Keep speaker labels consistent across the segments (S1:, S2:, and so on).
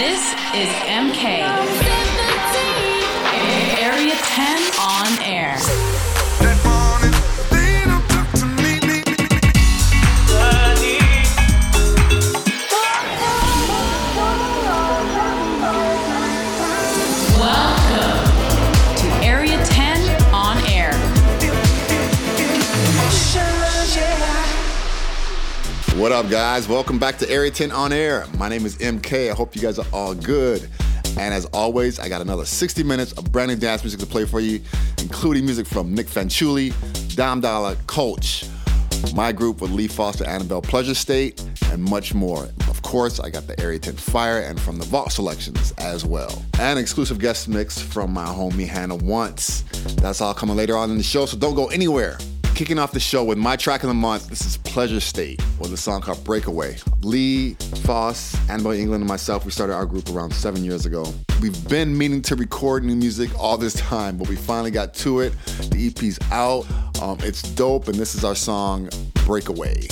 S1: This is MK. Area 10. Guys. Welcome back to Area 10 On Air. My name is MK. I hope you guys are all good. And as always, I got another 60 minutes of brand new dance music to play for you, including music from Nick Fanciulli, Dom Dolla, Coach, my group with Lee Foster, Anabel Pleasure State, and much more. Of course, I got the Area 10 Fire and from the Vault selections as well. And exclusive guest mix from my homie Hannah Wants. That's all coming later on in the show, so don't go anywhere. Kicking off the show with my track of the month, this is Pleasure State with a song called Breakaway. Lee, Foss, Anabel Englund, and myself, we started our group around seven years ago. We've been meaning to record new music all this time, but we finally got to it. The EP's out. Um, it's dope, and this is our song Breakaway.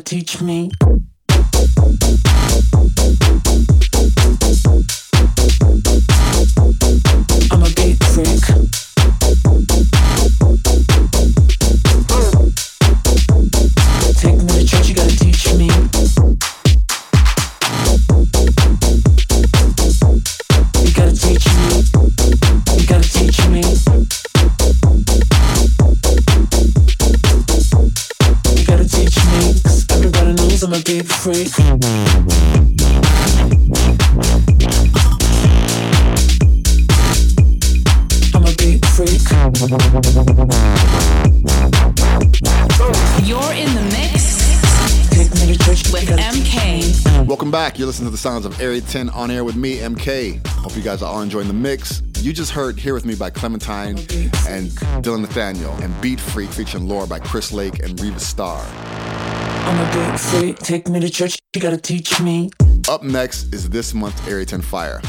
S2: Teach me.
S3: You're listening to the sounds of Area 10 on air with me, MK. Hope you guys are all enjoying the mix. You just heard Here With Me by Clementine and Dylan Nathaniel, and Beat Freak featuring Laura by Chris Lake and Reva Starr.
S2: I'm a beat freak, take me to church, you gotta teach me.
S3: Up next is this month's Area 10 Fire.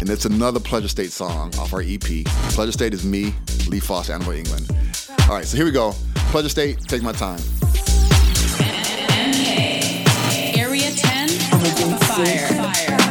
S3: And it's another Pleasure State song off our EP. Pleasure State is me, Lee Foster, Anabel Englund. All right, so here we go. Pleasure State, take my time.
S1: Fire. try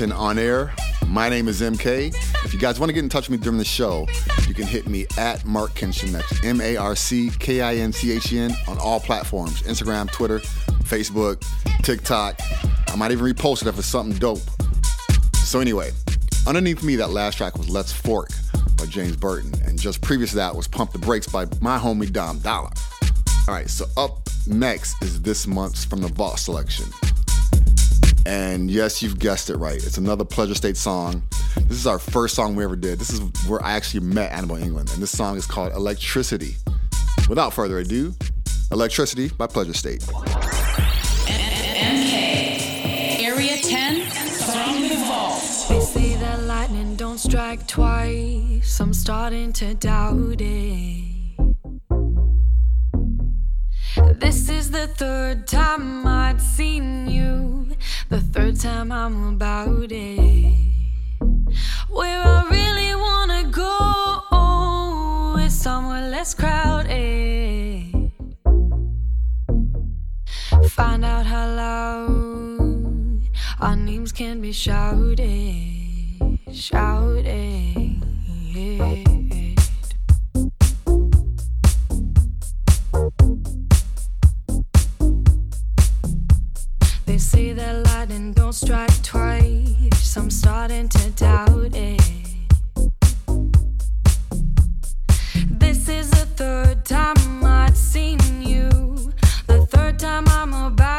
S3: to Area 10 On Air. My name is MK. If you guys want to get in touch with me during the show, you can hit me at Mark Kinchen. That's M A R C K I N C H E N on all platforms Instagram, Twitter, Facebook, TikTok. I might even repost it if it's something dope. So, anyway, underneath me, that last track was Let's Fork by James Burton. And just previous to that was Pump the Brakes by my homie Dom Dolla. All right, so up next is this month's From the Vault selection. And yes, you've guessed it right. It's another Pleasure State song. This is our first song we ever did. This is where I actually met Anabel Englund. And this song is called Electricity. Without further ado, Electricity by Pleasure State.
S4: MK, Area 10, from the vault.
S1: They say that lightning don't strike twice. I'm starting to doubt it. the third time I'd seen you, the third time I'm about it. Where I really wanna go is somewhere less crowded. Find out how loud our names can be shouted, shouted. Yeah. don't strike twice. I'm starting to doubt it. This is the third time I've seen you, the third time I'm about.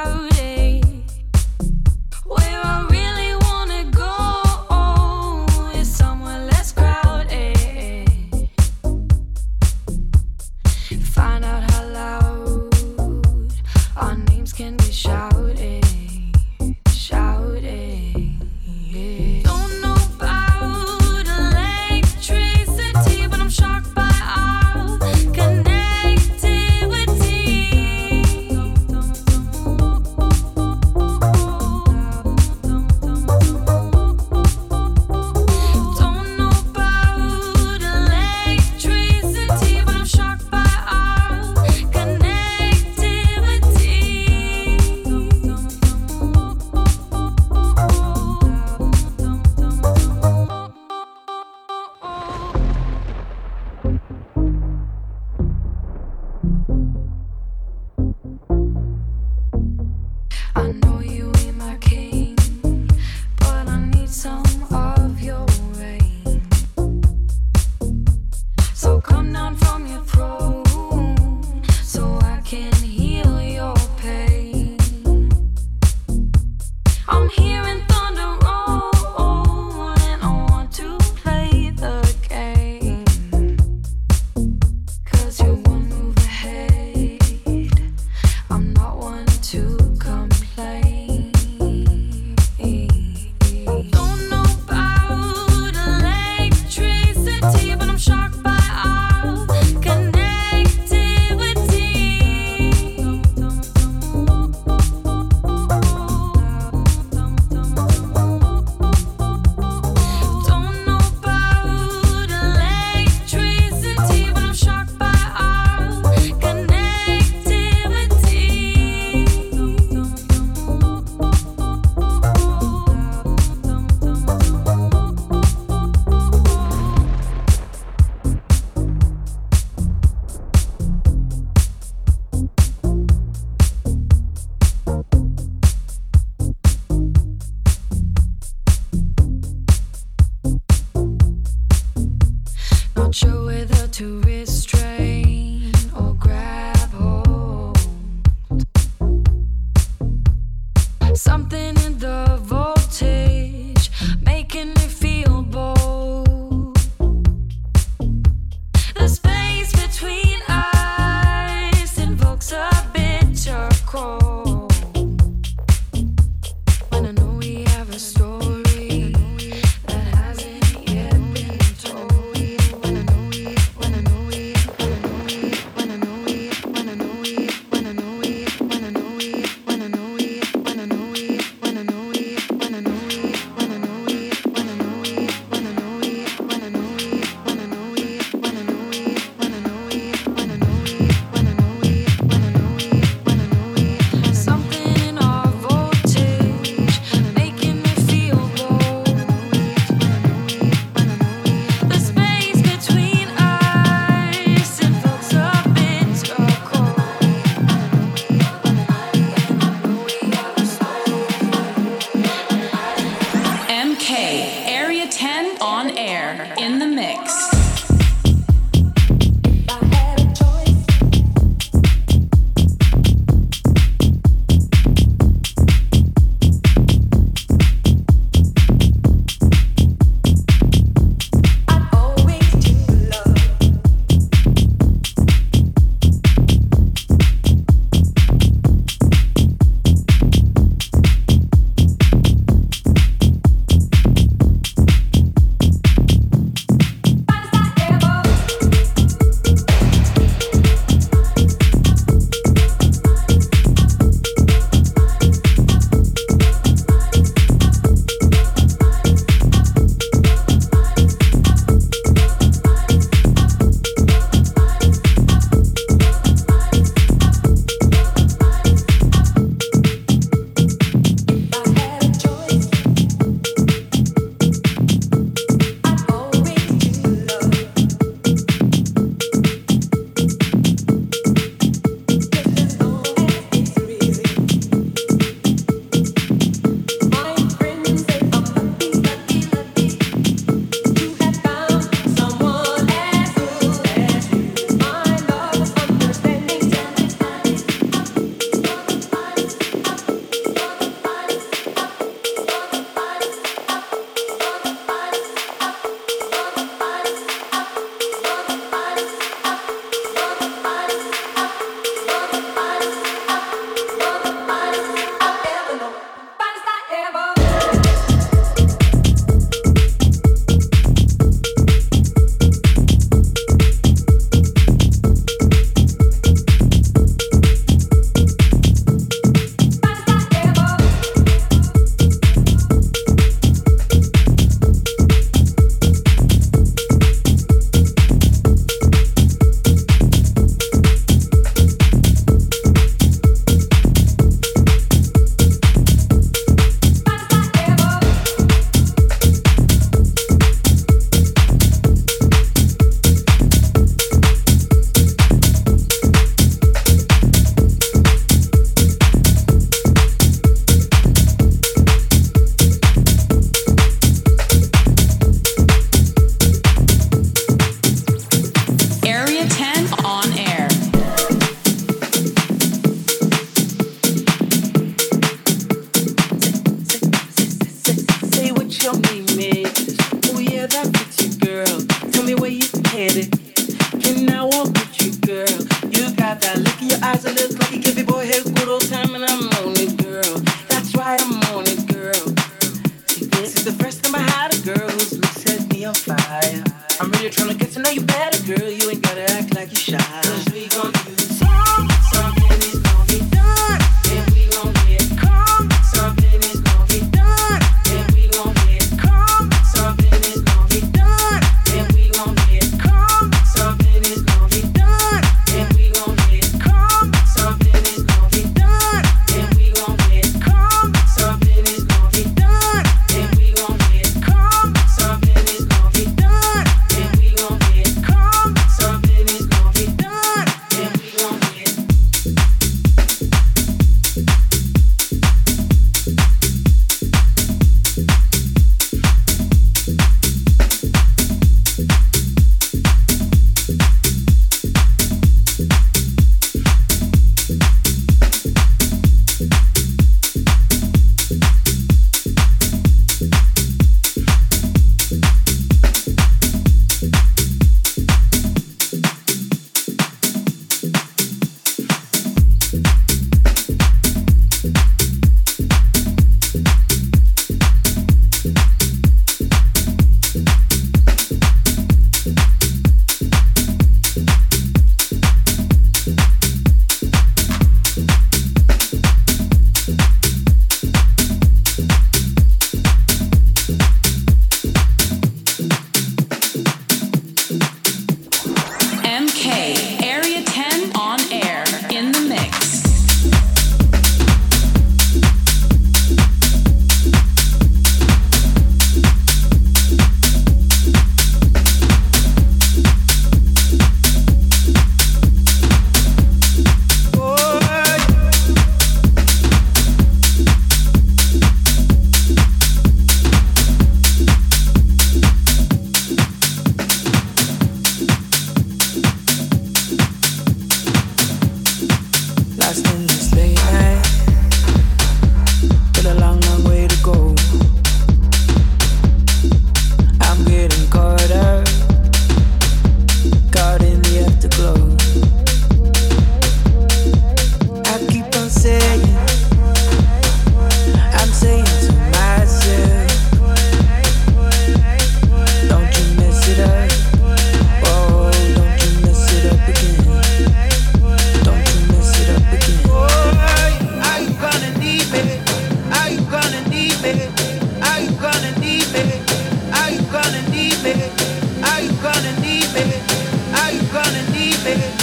S4: baby.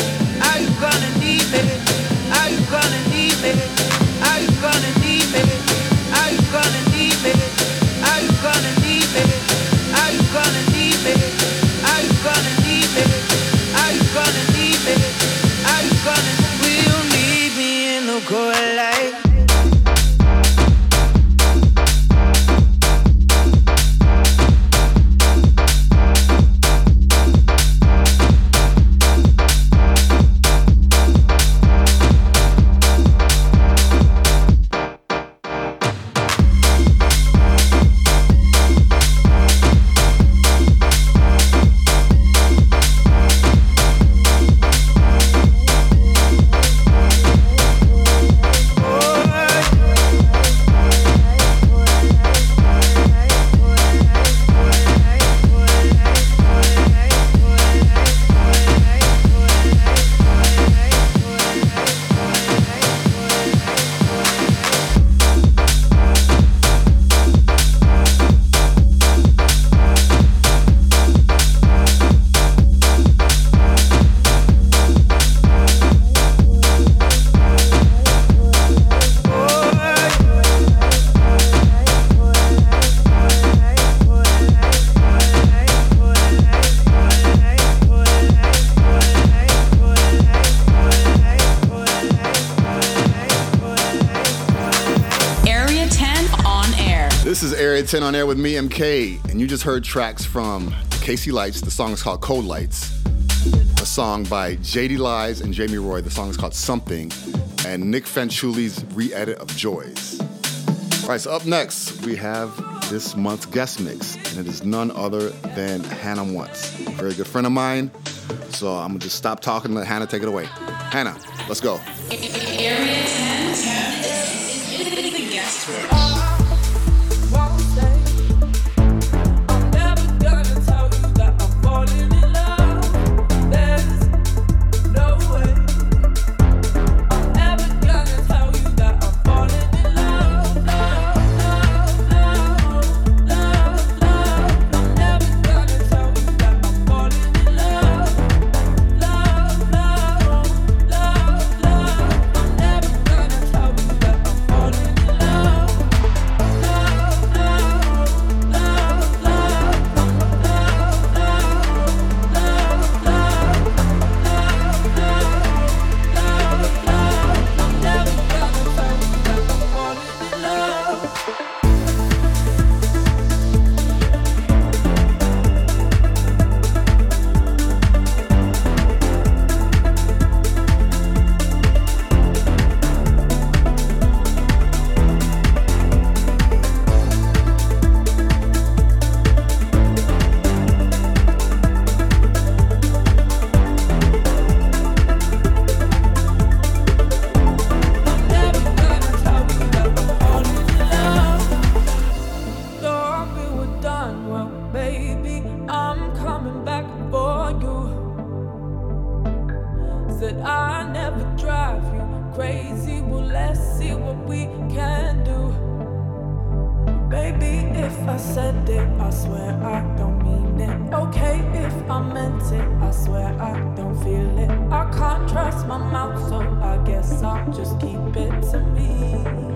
S4: on air
S3: with me, MK, and you just heard tracks from Casey Lights. The song is called Cold Lights. A song by JD Lies and Jamie Roy. The song is called Something, and Nick Fanciulli's re edit of Joys. All right, so up next, we have this month's guest mix, and it is none other than Hannah Wants, very good friend of mine. So I'm gonna just stop talking and let Hannah take it away. Hannah, let's go.
S4: Area 10, 10 is the guest room.
S5: I said it, I swear I don't mean it. Okay, if I meant it, I swear I don't feel it. I can't trust my mouth, so I guess I'll just keep it to me.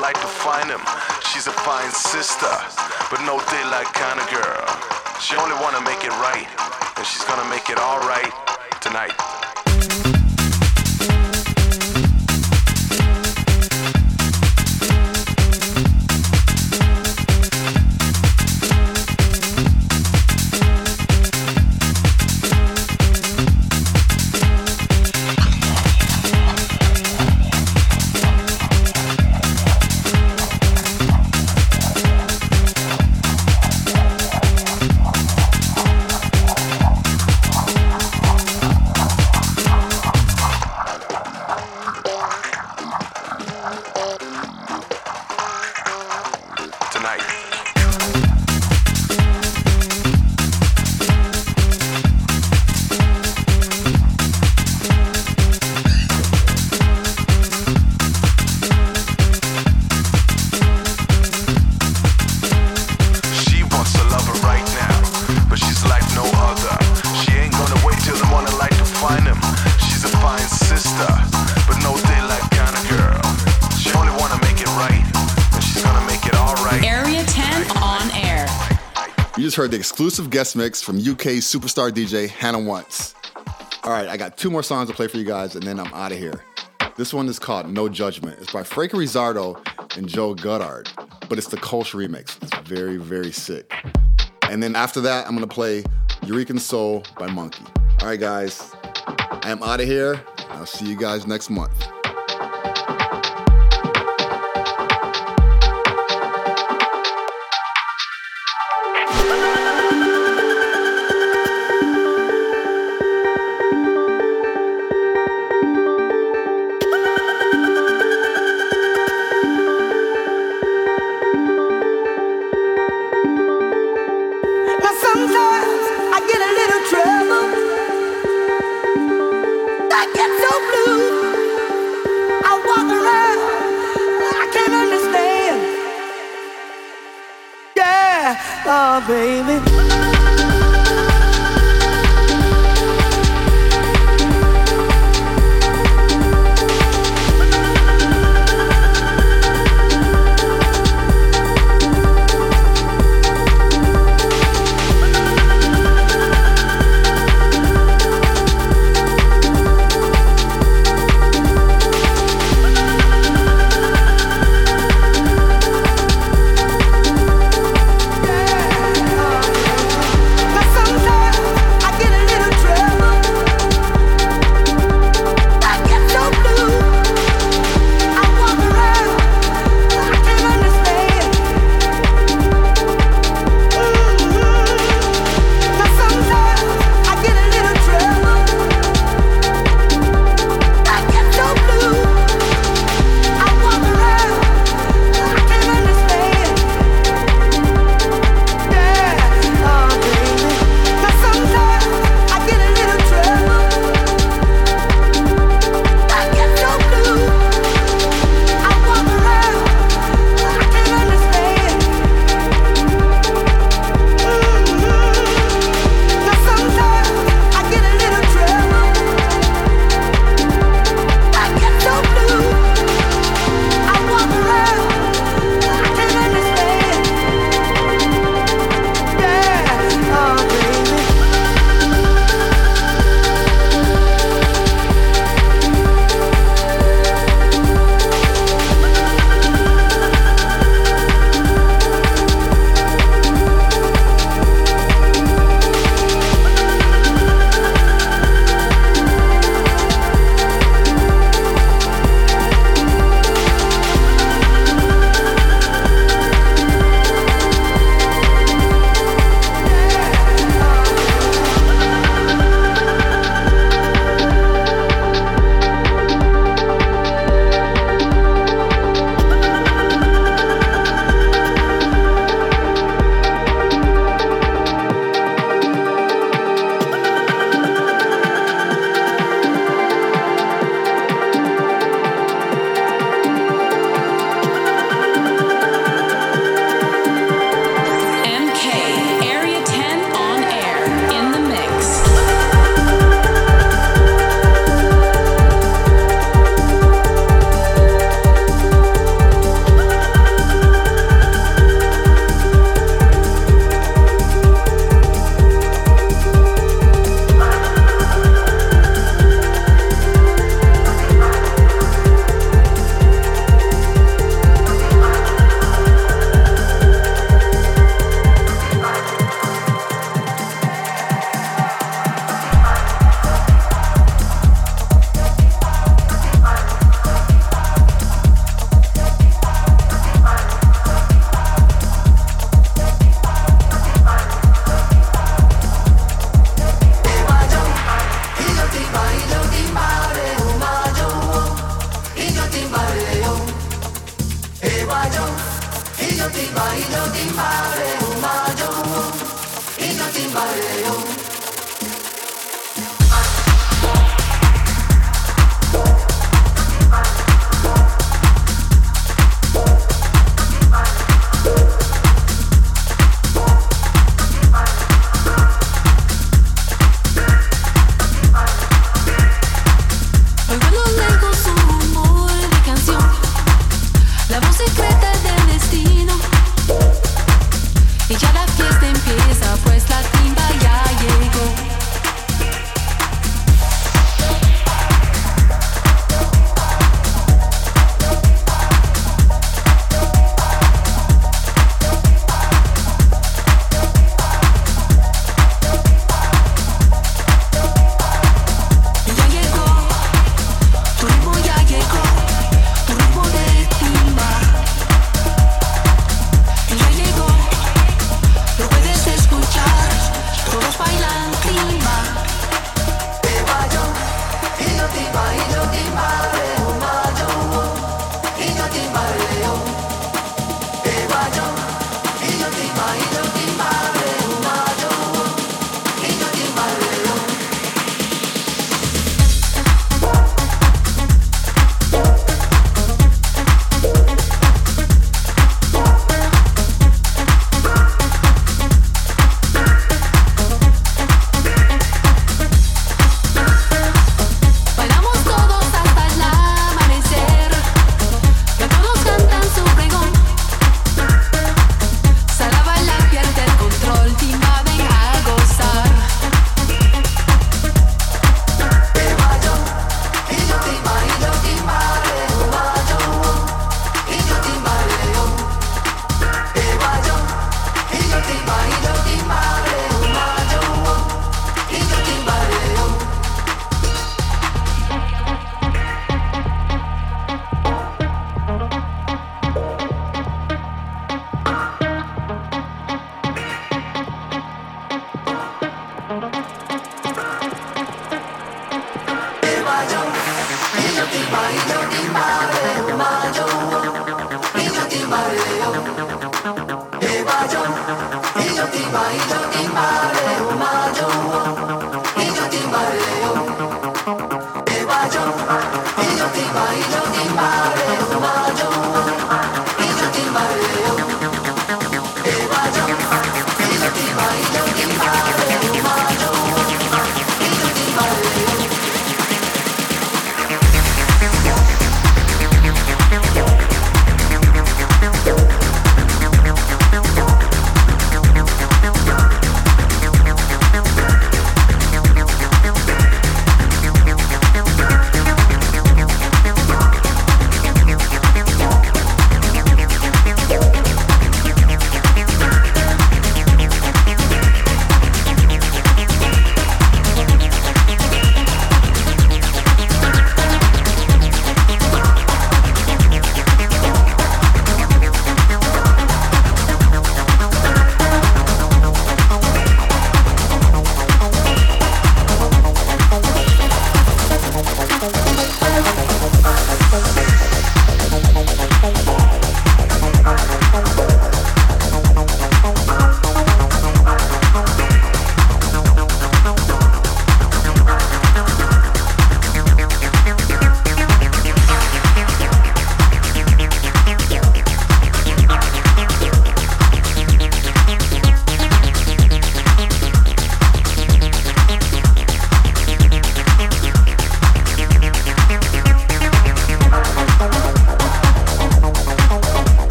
S6: Light to find him. She's a fine sister, but no daylight kind of girl. She only wanna make it right, and she's gonna make it alright. Tonight.
S3: Exclusive guest mix from UK superstar DJ Hannah Wants. All right, I got two more songs to play for you guys, and then I'm out of here. This one is called No Judgment. It's by Frankie Rizzardo and Joe Goddard, but it's the Kolsch remix. It's very, very sick. And then after that, I'm gonna play Eureka Soul by Monkey. All right, guys, I am out of here. I'll see you guys next month.